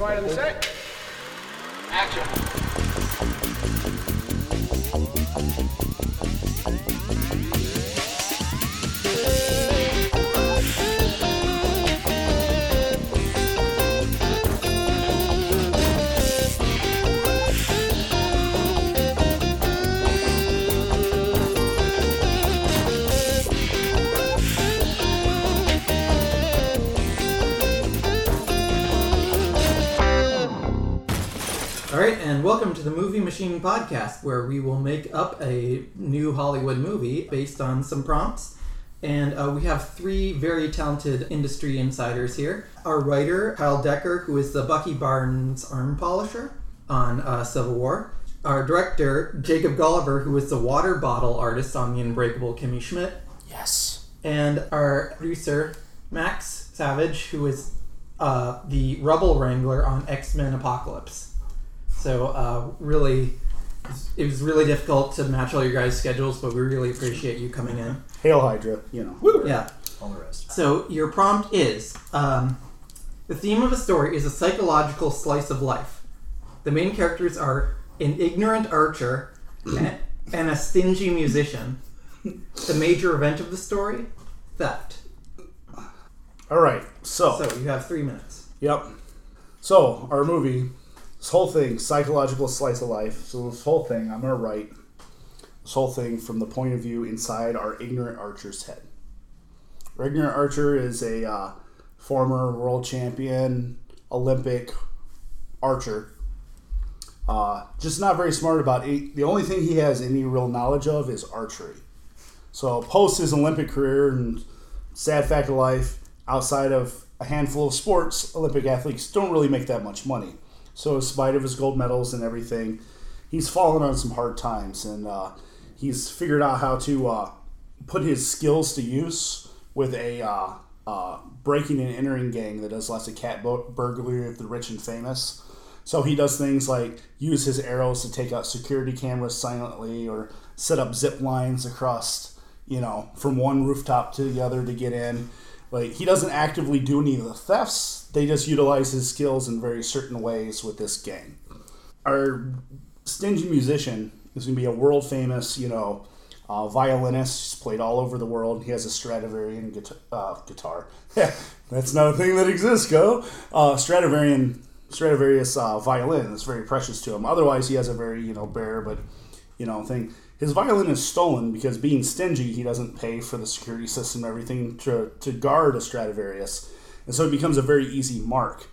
Quiet on the set. Action. Welcome to the Movie Machine Podcast, where we will make up a new Hollywood movie based on some prompts. And uh, we have three very talented industry insiders here. Our writer, Kyle Dekker, who is the Bucky Barnes arm polisher on uh, Civil War. Our director, Jacob Gulliver, who is the water bottle artist on The Unbreakable Kimmy Schmidt. Yes. And our producer, Max Savage, who is uh, the rubble wrangler on X Men Apocalypse. So uh, really, it was really difficult to match all your guys' schedules, but we really appreciate you coming in. Hail Hydra, you know. Yeah. All the rest. So your prompt is um, the theme of a story is a psychological slice of life. The main characters are an ignorant archer and, and a stingy musician. The major event of the story, theft. All right, so, So you have three minutes. yep. So our movie, this whole thing, psychological slice of life. So this whole thing, I'm gonna write this whole thing from the point of view inside our ignorant archer's head. Our ignorant archer is a uh, former world champion, Olympic archer. Uh, just not very smart about it. The only thing he has any real knowledge of is archery. So post his Olympic career and sad fact of life, outside of a handful of sports, Olympic athletes don't really make that much money. So in spite of his gold medals and everything, he's fallen on some hard times, and uh, he's figured out how to uh, put his skills to use with a uh, uh, breaking and entering gang that does lots of cat bu- burglary of the rich and famous. So he does things like use his arrows to take out security cameras silently, or set up zip lines across, you know, from one rooftop to the other to get in. Like he doesn't actively do any of the thefts; they just utilize his skills in very certain ways with this gang. Our stingy musician is going to be a world famous, you know, uh, violinist. He's played all over the world. He has a Stradivarian guitar. Uh, guitar. That's not a thing that exists. Go uh, Stradivarian Stradivarius uh, violin. It's very precious to him. Otherwise, he has a very you know bare but you know thing. His violin is stolen because being stingy, he doesn't pay for the security system and everything to, to guard a Stradivarius. And so it becomes a very easy mark.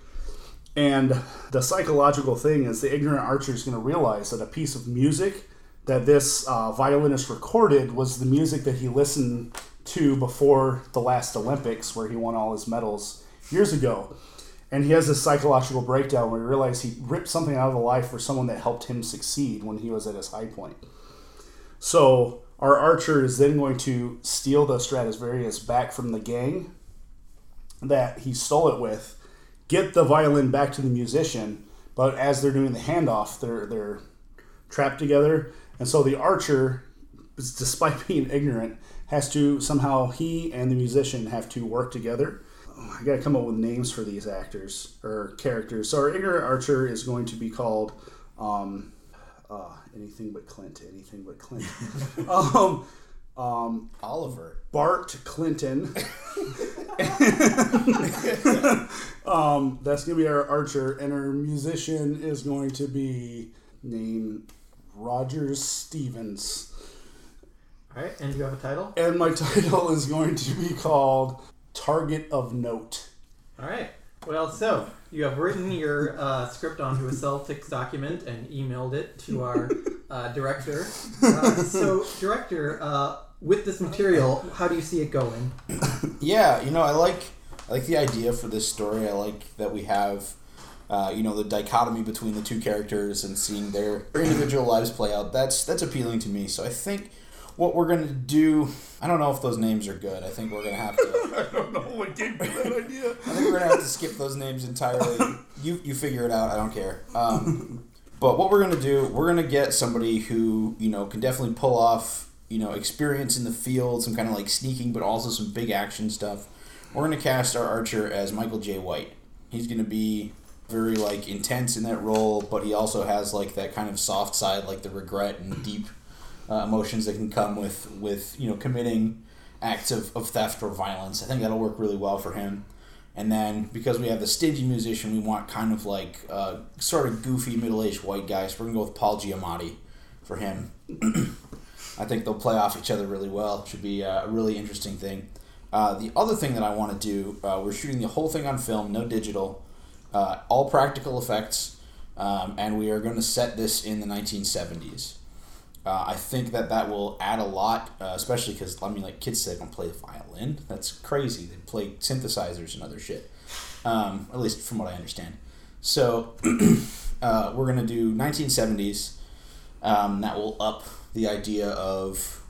And the psychological thing is the ignorant archer is going to realize that a piece of music that this uh, violinist recorded was the music that he listened to before the last Olympics, where he won all his medals years ago. And he has this psychological breakdown where he realized he ripped something out of the life for someone that helped him succeed when he was at his high point. So our archer is then going to steal the Stradivarius back from the gang that he stole it with, get the violin back to the musician, but as they're doing the handoff, they're they're trapped together, and so the archer, despite being ignorant, has to somehow he and the musician have to work together. I gotta come up with names for these actors or characters. So our ignorant archer is going to be called um, uh, anything but Clint. Anything but Clint. um, um, Oliver. Bart Clinton. um, that's gonna be our archer, and our musician is going to be named Rogers Stevens. All right, and you have a title? And my title is going to be called Target of Note. All right. Well, so you have written your uh, script onto a Celtx document and emailed it to our uh, director. Uh, so, director, uh, with this material, how do you see it going? Yeah, you know, I like I like the idea for this story. I like that we have uh, you know the dichotomy between the two characters and seeing their, their individual lives play out. That's that's appealing to me. So I think what we're gonna do. I don't know if those names are good. I think we're gonna have to. I don't know what gave me that idea. I think we're gonna have to skip those names entirely. You you figure it out. I don't care. Um, but what we're gonna do, we're gonna get somebody who you know can definitely pull off you know experience in the field, some kind of like sneaking, but also some big action stuff. We're gonna cast our archer as Michael Jai White. He's gonna be very like intense in that role, but he also has like that kind of soft side, like the regret and deep uh, emotions that can come with with you know committing acts of, of theft or violence. I think that'll work really well for him. And then because we have the stingy musician, we want kind of like uh, sort of goofy middle aged white guy. So we're gonna go with Paul Giamatti for him. I think they'll play off each other really well. Should be uh, a really interesting thing. Uh, the other thing that I want to do, uh, we're shooting the whole thing on film, no digital, uh, all practical effects, um, and we are going to set this in the 1970s. Uh, I think that that will add a lot, uh, especially because I mean, like kids say, don't play the violin. That's crazy. They play synthesizers and other shit. Um, at least from what I understand. So we're gonna do 1970s. Um, that will up the idea of,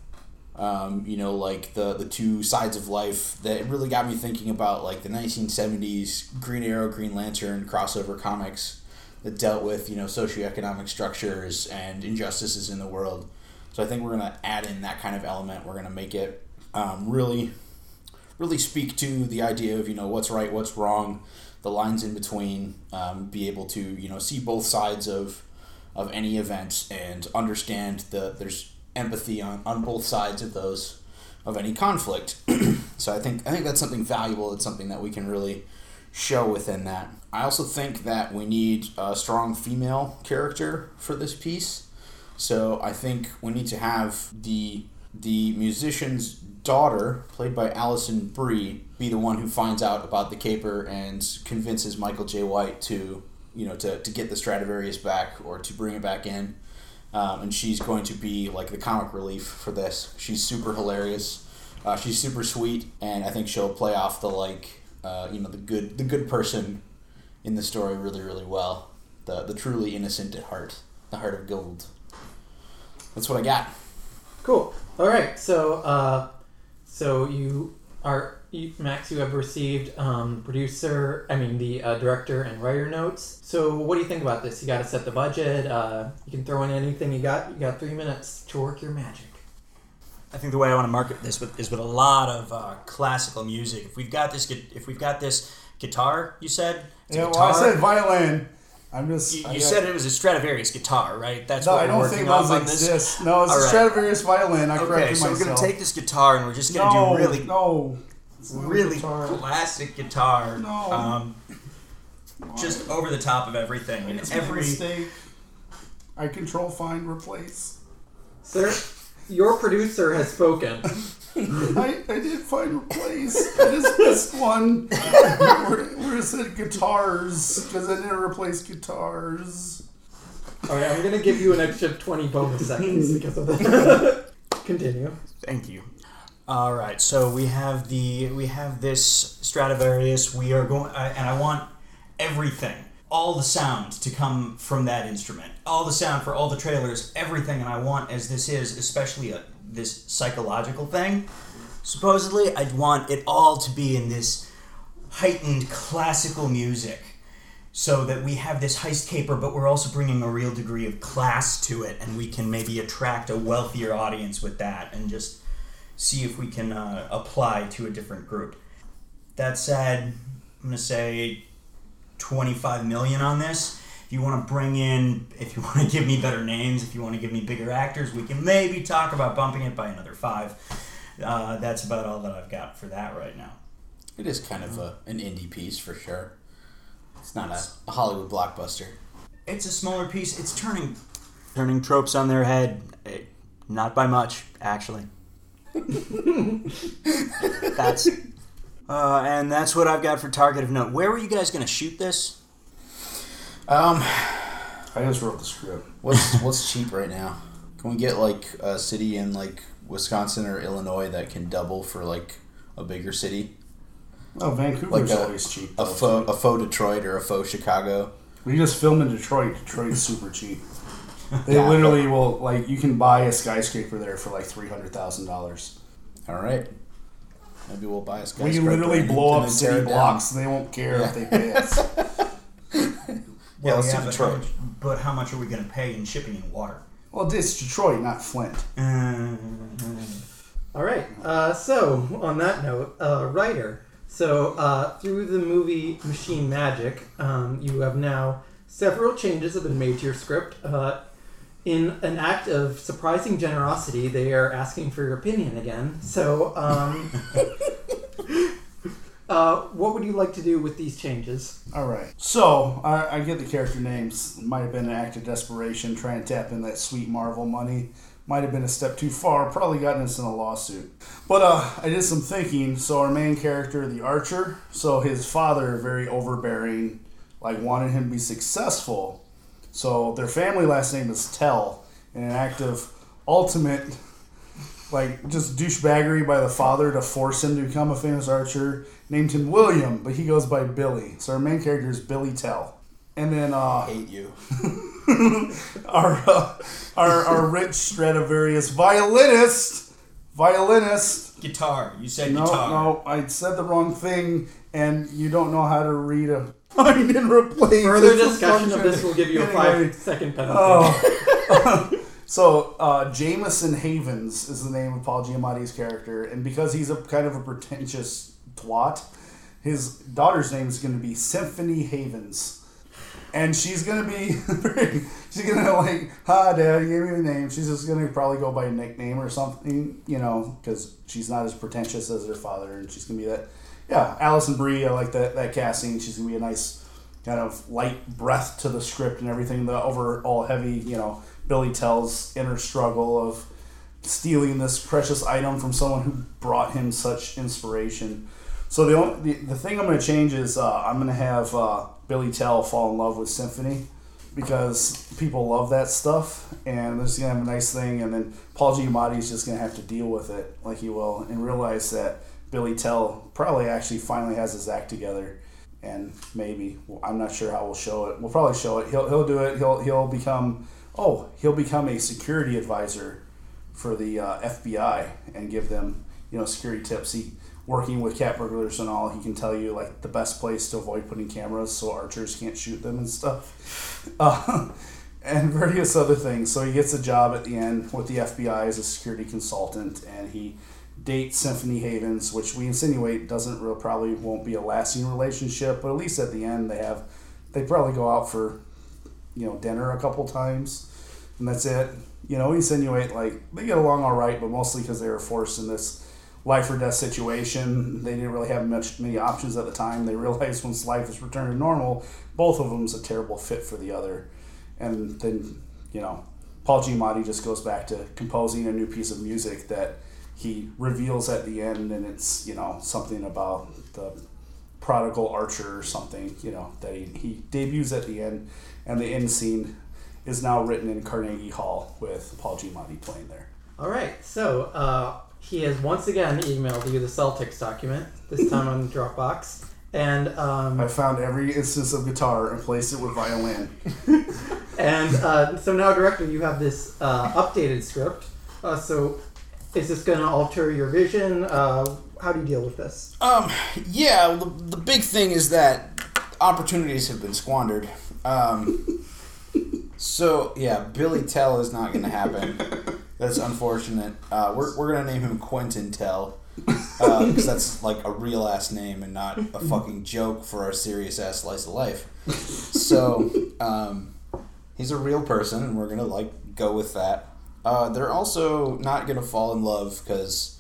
um, you know, like the the two sides of life. That really got me thinking about like the 1970s Green Arrow, Green Lantern crossover comics that dealt with you know socioeconomic structures and injustices in the world. So I think we're gonna add in that kind of element. We're gonna make it um, really, really speak to the idea of you know what's right, what's wrong, the lines in between. Um, be able to you know see both sides of of any events and understand that there's empathy on, on both sides of those of any conflict. so I think I think that's something valuable. It's something that we can really show within that. I also think that we need a strong female character for this piece. So I think we need to have the the musician's daughter, played by Alison Brie, be the one who finds out about the caper and convinces Michael Jai White to you know to, to get the Stradivarius back or to bring it back in. Um, and she's going to be like the comic relief for this. She's super hilarious. Uh, she's super sweet, and I think she'll play off the like uh, you know the good the good person in the story really really well. The the truly innocent at heart, the heart of gold. That's what I got. Cool. All right. So, uh, so you are Max. You have received um, producer, I mean the uh, director and writer notes. So, what do you think about this? You got to set the budget. Uh, you can throw in anything you got. You got three minutes to work your magic. I think the way I want to market this with, is with a lot of uh, classical music. If we've got this, gu- if we've got this guitar, you said it's a Yeah, well, I guitar. said violin. I'm just. you, you got- said it was a Stradivarius guitar, right? That's No, what I we're don't working think on those on this. exist. No, it's All a right. Stradivarius violin. I Okay, corrected so we're gonna take this guitar and we're just gonna no, do really, no, It's not a really guitar. classic guitar. No. Um, just over the top of everything and every. mistake. I control, find, replace. Sir, your producer has spoken. I, I did find replace. I just missed one where, where it said guitars because I didn't replace guitars. All right, I'm gonna give you an extra twenty bonus seconds because of that. Continue. Thank you. All right, so we have the we have this Stradivarius. We are going, uh, and I want everything, all the sound to come from that instrument, all the sound for all the trailers, everything. And I want, as this is, especially a, this psychological thing. Supposedly, I'd want it all to be in this heightened classical music so that we have this heist caper, but we're also bringing a real degree of class to it, and we can maybe attract a wealthier audience with that, and just see if we can uh, apply to a different group. That said, I'm gonna say 25 million on this. If you want to bring in, if you want to give me better names, if you want to give me bigger actors, we can maybe talk about bumping it by another five. Uh, that's about all that I've got for that right now. It is kind of a, an indie piece for sure. It's not a, a Hollywood blockbuster. it's a smaller piece. It's turning turning tropes on their head. Eh, not by much, actually. that's uh, and that's what I've got for target of note. Where were you guys going to shoot this? Um, I just wrote the script. what's what's cheap right now? Can we get like a city in like Wisconsin or Illinois that can double for like a bigger city, Oh, Vancouver's Like a- always cheap. a though, faux a faux Detroit or a faux Chicago? We just film in Detroit. Detroit's super cheap. They Yeah. literally will like you can buy a skyscraper there for like three hundred thousand dollars. All right, maybe we'll buy a We skyscraper. can literally blow up city it down. blocks. They won't care if they pay us. Yeah, let's do but how, Detroit. much, but how much are we going to pay in shipping and water? well, it's Detroit, not Flint. Uh, All right. Uh, so, on that note, uh, writer, So, uh, through the movie Machine Magic, um, you have now several changes have been made to your script. Uh, in an act of surprising generosity, they are asking for your opinion again. So, um, uh, what would you like to do with these changes? All right. So I, I get the character names. Might have been an act of desperation, trying to tap in that sweet Marvel money. Might have been a step too far. Probably gotten us in a lawsuit. But uh, I did some thinking. So our main character, the Archer. So his father, very overbearing, like wanted him to be successful. So their family last name is Tell. In an act of ultimate like just douchebaggery by the father to force him to become a famous archer. Named him William, but he goes by Billy. So our main character is Billy Tell. And then uh, hate you. our, uh, our our rich Stradivarius violinist, violinist. Guitar. You said No, guitar. no, I said the wrong thing, and you don't know how to read a find and replace. Further discussion of this will give you a Anyway. five second penalty. Oh. so uh, Jameson Havens is the name of Paul Giamatti's character, and because he's a kind of a pretentious twat, his daughter's name is going to be Symphony Havens, and she's going to be she's going to like, "Hi, Dad, you gave me the name." She's just going to probably go by a nickname or something, you know, because she's not as pretentious as her father, and she's going to be that. Yeah, Alison Brie, I like that that casting. She's to be a nice kind of light breath to the script and everything. The overall heavy, you know, Billy tells inner struggle of stealing this precious item from someone who brought him such inspiration. So the only, the, the thing I'm going to change is uh, I'm going to have uh, Billy Tell fall in love with Symphony because people love that stuff and they're just going to have a nice thing and then Paul Giamatti is just going to have to deal with it like he will and realize that Billy Tell probably actually finally has his act together and maybe well, I'm not sure how we'll show it. We'll probably show it. He'll, he'll do it. He'll he'll become oh he'll become a security advisor for the uh, FBI and give them you know security tips. He working with cat burglars and all. He can tell you like the best place to avoid putting cameras so archers can't shoot them and stuff. Uh, and various other things. So he gets a job at the end with the FBI as a security consultant, and he dates Symphony Havens, which we insinuate doesn't real probably won't be a lasting relationship, but at least at the end they have they probably go out for you know dinner a couple times, and that's it. You know, we insinuate like they get along all right, but mostly because they were forced in this life or death situation. They didn't really have much many options at the time. They realized once life is returned to normal, both of them's a terrible fit for the other, and then you know. Paul Giamatti just goes back to composing a new piece of music that he reveals at the end, and it's you know something about the prodigal archer or something you know that he, he debuts at the end, and the end scene is now written in Carnegie Hall with Paul Giamatti playing there. All right, so uh, he has once again emailed you the Celtx document, this time on Dropbox. And um, I found every instance of guitar and placed it with violin. and uh, so now, director, you have this uh, updated script. Uh, so, is this going to alter your vision? Uh, how do you deal with this? Um, yeah, the, the big thing is that opportunities have been squandered. Um, so, yeah, Billy Tell is not going to happen. That's unfortunate. Uh, we're we're going to name him Quentin Tell. Because that's like a real ass name and not a fucking joke for a serious ass slice of life. So, um, he's a real person, and we're going to like go with that. Uh, they're also not going to fall in love because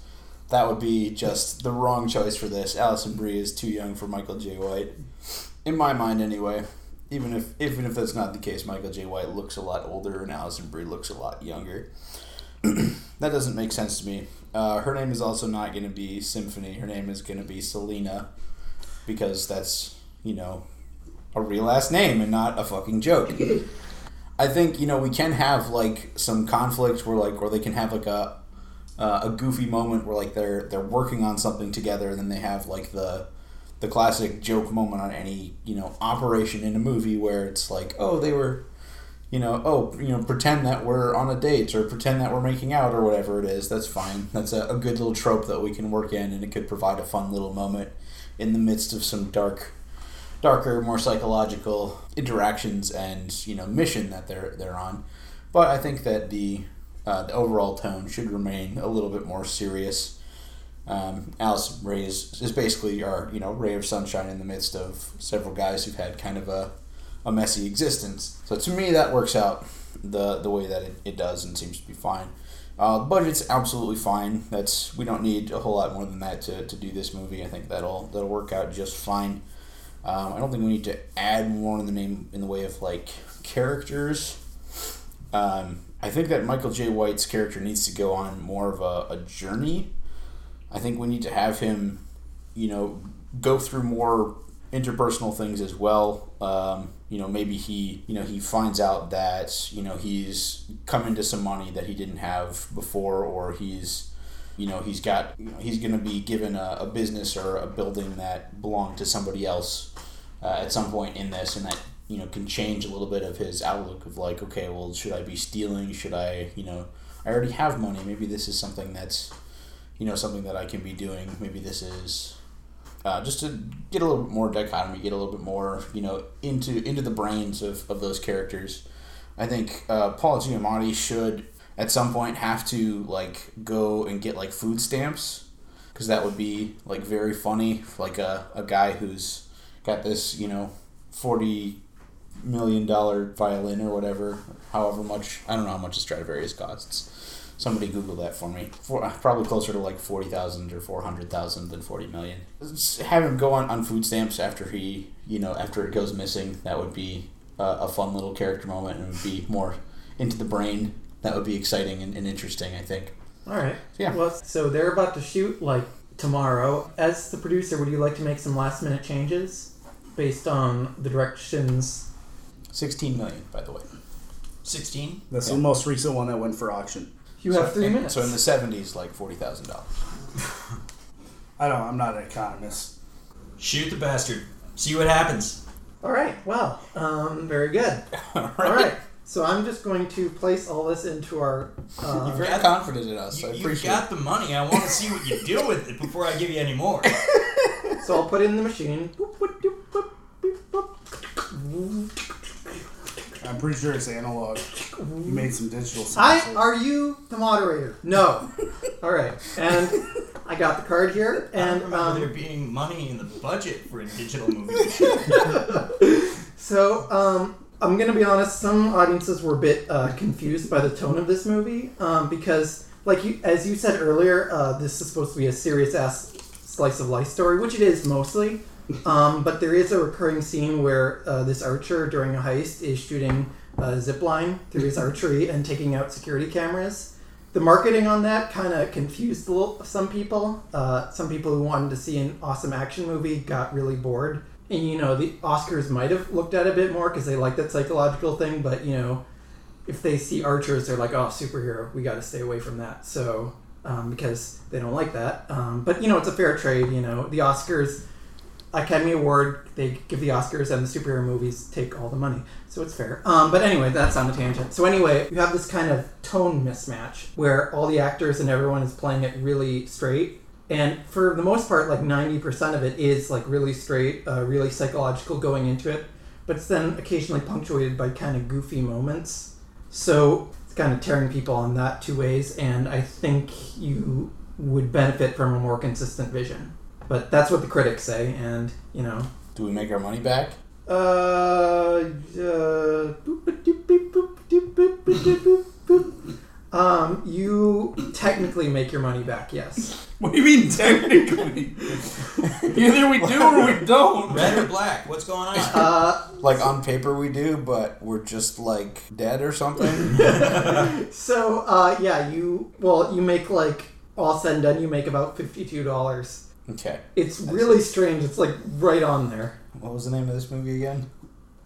that would be just the wrong choice for this. Alison Brie is too young for Michael Jai White, in my mind, anyway. Even if even if that's not the case, Michael Jai White looks a lot older and Alison Brie looks a lot younger. that doesn't make sense to me. Uh, her name is also not going to be Symphony. Her name is going to be Selena, because that's you know a real last name and not a fucking joke. I think you know we can have like some conflict where like or they can have like a uh, a goofy moment where like they're they're working on something together and then they have like the the classic joke moment on any you know operation in a movie where it's like oh they were you know oh you know pretend that we're on a date or pretend that we're making out or whatever it is. That's fine. That's a, a good little trope that we can work in and it could provide a fun little moment in the midst of some dark darker more psychological interactions and you know mission that they're they're on but i think that the uh, the overall tone should remain a little bit more serious Um, Alice Ray is, is basically our you know ray of sunshine in the midst of several guys who've had kind of a, a messy existence. So to me, that works out the the way that it, it does and seems to be fine. Uh, budget's absolutely fine. That's we don't need a whole lot more than that to, to do this movie. I think that'll that'll work out just fine. Um, I don't think we need to add more in the name in the way of like characters. Um, I think that Michael Jai White's character needs to go on more of a, a journey. I think we need to have him, you know, go through more interpersonal things as well. Um, you know, maybe he, you know, he finds out that you know he's come into some money that he didn't have before, or he's, you know, he's got, you know, he's going to be given a, a business or a building that belonged to somebody else uh, at some point in this, and that you know can change a little bit of his outlook of like, okay, well, should I be stealing? Should I, you know, I already have money. Maybe this is something that's, you know, something that I can be doing. Maybe this is uh, just to get a little bit more dichotomy, get a little bit more, you know, into into the brains of, of those characters. I think uh, Paul Giamatti should at some point have to like go and get like food stamps because that would be like very funny, like a, a guy who's got this, you know, forty million dollar violin or whatever, however much I don't know how much a Stradivarius costs. Somebody Google that for me. For, probably closer to like forty thousand or four hundred thousand than forty million. Just have him go on, on food stamps after he, you know, after it goes missing. That would be uh, a fun little character moment and would be more into the brain. That would be exciting and, and interesting. I think. All right. Yeah. Well, so they're about to shoot like tomorrow. As the producer, would you like to make some last minute changes based on the directions? Sixteen million, by the way. 16? That's Yeah. the most recent one that went for auction. You have three And minutes. So in the seventies, like forty thousand dollars. I don't. I'm not an economist. Shoot the bastard. See what happens. All right. Well, um, very good. All All right. So I'm just going to place all this into our. Uh, You're very got- confident in us. You, I you appreciate got the money. I want to see what you do with it before I give you any more. so I'll put it in the machine. I'm pretty sure it's analog. You made some digital. I are you the moderator? No. All right. And I got the card here, I and remember um, there being money in the budget for a digital movie. So, um, I'm gonna be honest. Some audiences were a bit uh, confused by the tone of this movie um, because, like you, as you said earlier, uh, this is supposed to be a serious ass slice of life story, which it is mostly. Um, but there is a recurring scene where uh, this archer, during a heist, is shooting a zip line through his archery and taking out security cameras. The marketing on that kind of confused little, some people. Uh, some people who wanted to see an awesome action movie got really bored. And you know, the Oscars might have looked at it a bit more because they like that psychological thing. But you know, if they see archers, they're like, "Oh, superhero, we got to stay away from that." So um, because they don't like that. Um, but you know, it's a fair trade. You know, the Oscars, Academy Award, they give the Oscars and the superhero movies take all the money, so it's fair. Um, but anyway, that's on a tangent. So anyway, you have this kind of tone mismatch where all the actors and everyone is playing it really straight. And for the most part, like 90% of it is like really straight, uh, really psychological going into it. But it's then occasionally punctuated by kind of goofy moments. So it's kind of tearing people on that two ways. And I think you would benefit from a more consistent vision. But that's what the critics say. And, you know, Do we make our money back? uh, uh. Um, you technically make your money back, yes. What do you mean technically? Either we do or we don't. Red or black? What's going on? Uh, Like on paper we do, but we're just like dead or something. so, uh, yeah, you, well, you make like, all said and done, you make about $52. okay. It's really strange. It's like right on there. What was the name of this movie again?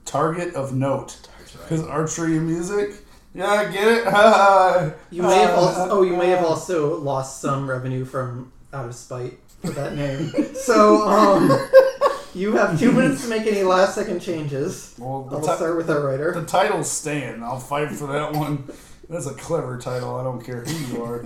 Target of note. That's Because archery and music. Yeah, I get it. You may have also, oh, you may have also lost some revenue from out of spite for that name. So, um, you have two minutes to make any last second changes. Well, the, We'll ti- start with our writer. the title's staying. I'll fight for that one. That's a clever title. I don't care who you are.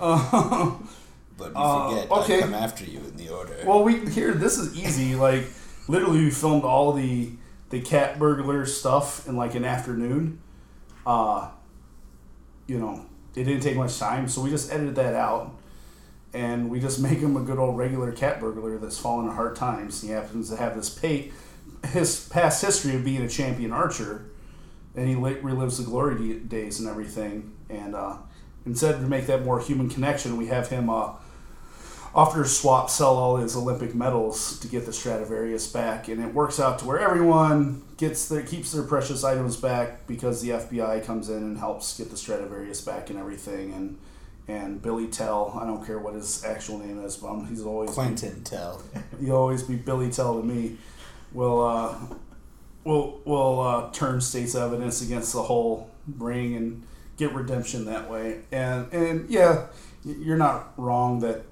Um, But you Uh, forget okay. I come after you in the order. well, we here. This is easy. Like literally, we filmed all the the cat burglar stuff in like an afternoon. Uh, you know, it didn't take much time, so we just edited that out. and we just make him a good old regular cat burglar that's fallen on hard times. He happens to have this pay, his past history of being a champion archer, and he relives the glory days and everything. And uh, instead, to make that more human connection, we have him uh, offer to swap, sell all his Olympic medals to get the Stradivarius back, and it works out to where everyone gets their keeps their precious items back because the FBI comes in and helps get the Stradivarius back and everything. And and Billy Tell, I don't care what his actual name is, but he's always Clinton Tell. he'll always be Billy Tell to me. Will uh, will will uh, turn state's evidence against the whole ring and get redemption that way. And and yeah, you're not wrong that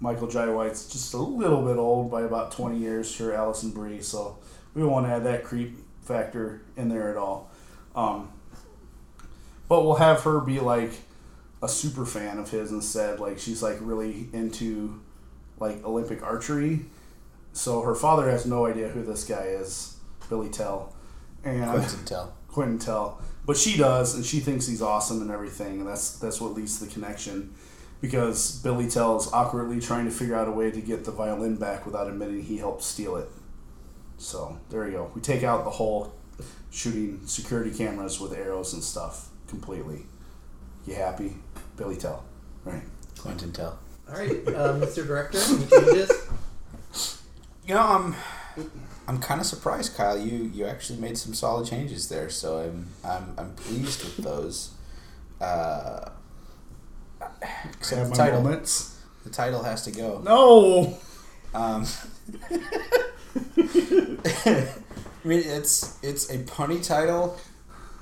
Michael Jai White's just a little bit old by about 20 years for Alison Brie, so we don't want to add that creep factor in there at all. Um, but we'll have her be like a super fan of his instead. Like she's like really into like Olympic archery. So her father has no idea who this guy is, Billy Tell, and Quentin Tell. Quentin Tell, but she does, and she thinks he's awesome and everything, and that's that's what leads to the connection. Because Billy Tell is awkwardly trying to figure out a way to get the violin back without admitting he helped steal it. So there you go. We take out the whole shooting security cameras with arrows and stuff completely. You happy? Billy Tell, right? Clinton Tell. All right, uh, Mr. Director, any changes? You know, I'm I'm kind of surprised, Kyle. You you actually made some solid changes there, so I'm I'm, I'm pleased with those. Uh, except Have the my title. moments. The title has to go. No. Um, I mean, it's it's a punny title,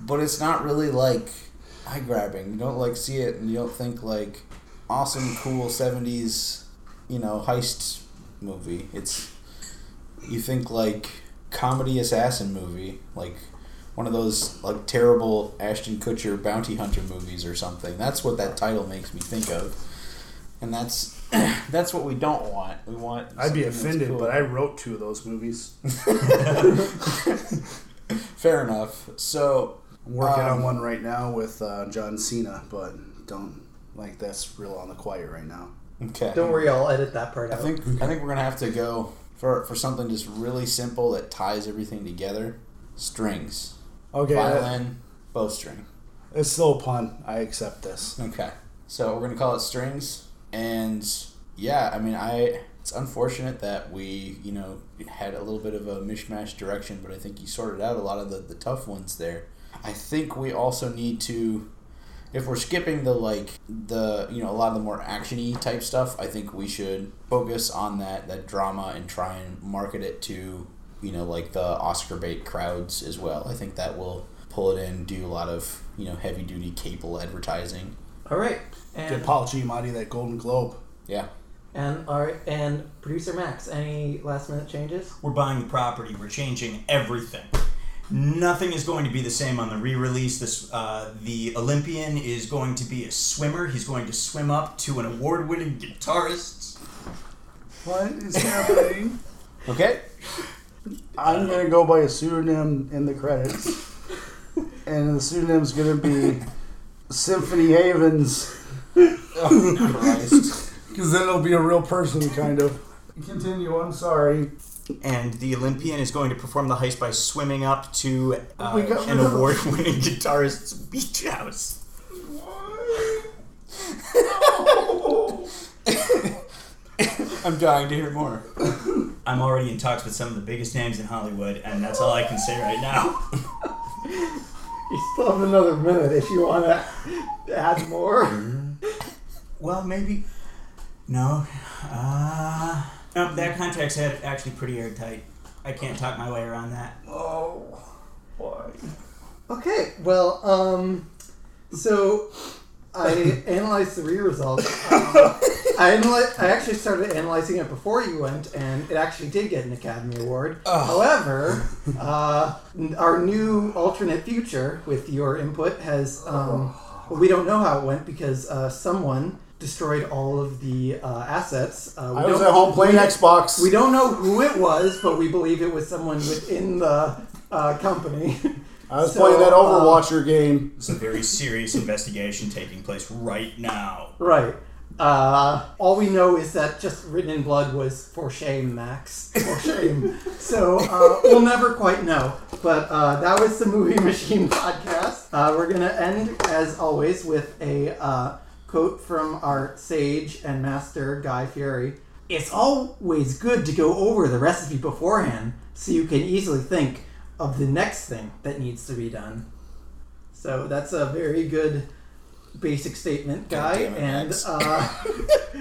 but it's not really like eye grabbing. You don't like see it and you don't think like awesome, cool seventies, you know, heist movie. It's you think like comedy assassin movie, like one of those like terrible Ashton Kutcher bounty hunter movies or something. That's what that title makes me think of, and that's that's what we don't want. We want. I'd be offended, cool. but I wrote two of those movies. Fair enough. So I'm working Um, on one right now with uh, John Cena, but don't like that's real on the quiet right now. okay. Don't worry, I'll edit that part I out. think I think we're gonna have to go for for something just really simple that ties everything together. Strings, Okay, that- violin, bowstring. it's still a pun. I accept this. Okay. So we're gonna call it strings, and yeah, I mean, I it's unfortunate that we you know had a little bit of a mishmash direction, but I think you sorted out a lot of the the tough ones there. I think we also need to. If we're skipping the like the you know a lot of the more actiony type stuff, I think we should focus on that that drama and try and market it to you know like the Oscar bait crowds as well. I think that will pull it in, do a lot of you know heavy duty cable advertising. All right, Get and Paul Giamatti that Golden Globe. Yeah, and all right, and producer Max, any last minute changes? We're buying the property. We're changing everything. Nothing is going to be the same on the re-release. This uh, the Olympian is going to be a swimmer. He's going to swim up to an award-winning guitarist. What is happening? Okay. I'm gonna go by a pseudonym in the credits, and the pseudonym's gonna be Symphony Havens, Oh Christ. because then it'll be a real person, kind of. Continue. I'm sorry. And the Olympian is going to perform the heist by swimming up to uh, got an award-winning guitarist's beach house. I'm dying to hear more. I'm already in talks with some of the biggest names in Hollywood, and that's all I can say right now. You still have another minute if you want to add more. Well, maybe. No. Uh, no, that contract's actually pretty airtight. I can't talk my way around that. Oh, why? Okay, well, um, so I analyzed the re results. Um, I, analy- I actually started analyzing it before you went, and it actually did get an Academy Award. However, uh, our new alternate future with your input has. Um, well, we don't know how it went because uh, someone destroyed all of the uh, assets. Uh, we I was don't- at home playing we- Xbox. We don't know who it was, but we believe it was someone within the uh, company. I was So, playing that uh, Overwatcher game. It's a very serious investigation taking place right now. Right. Uh, all we know is that just written in blood was for shame, Max. For shame. so uh, we'll never quite know. But uh, that was the Movie Machine podcast. Uh, we're going to end, as always, with a uh, quote from our sage and master, Guy Fieri. It's always good to go over the recipe beforehand so you can easily think of the next thing that needs to be done. So that's a very good basic statement, Guy. it, and uh,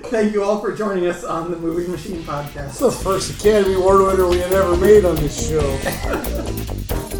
thank you all for joining us on the Movie Machine podcast. It's the first Academy Award winner we had ever made on this show.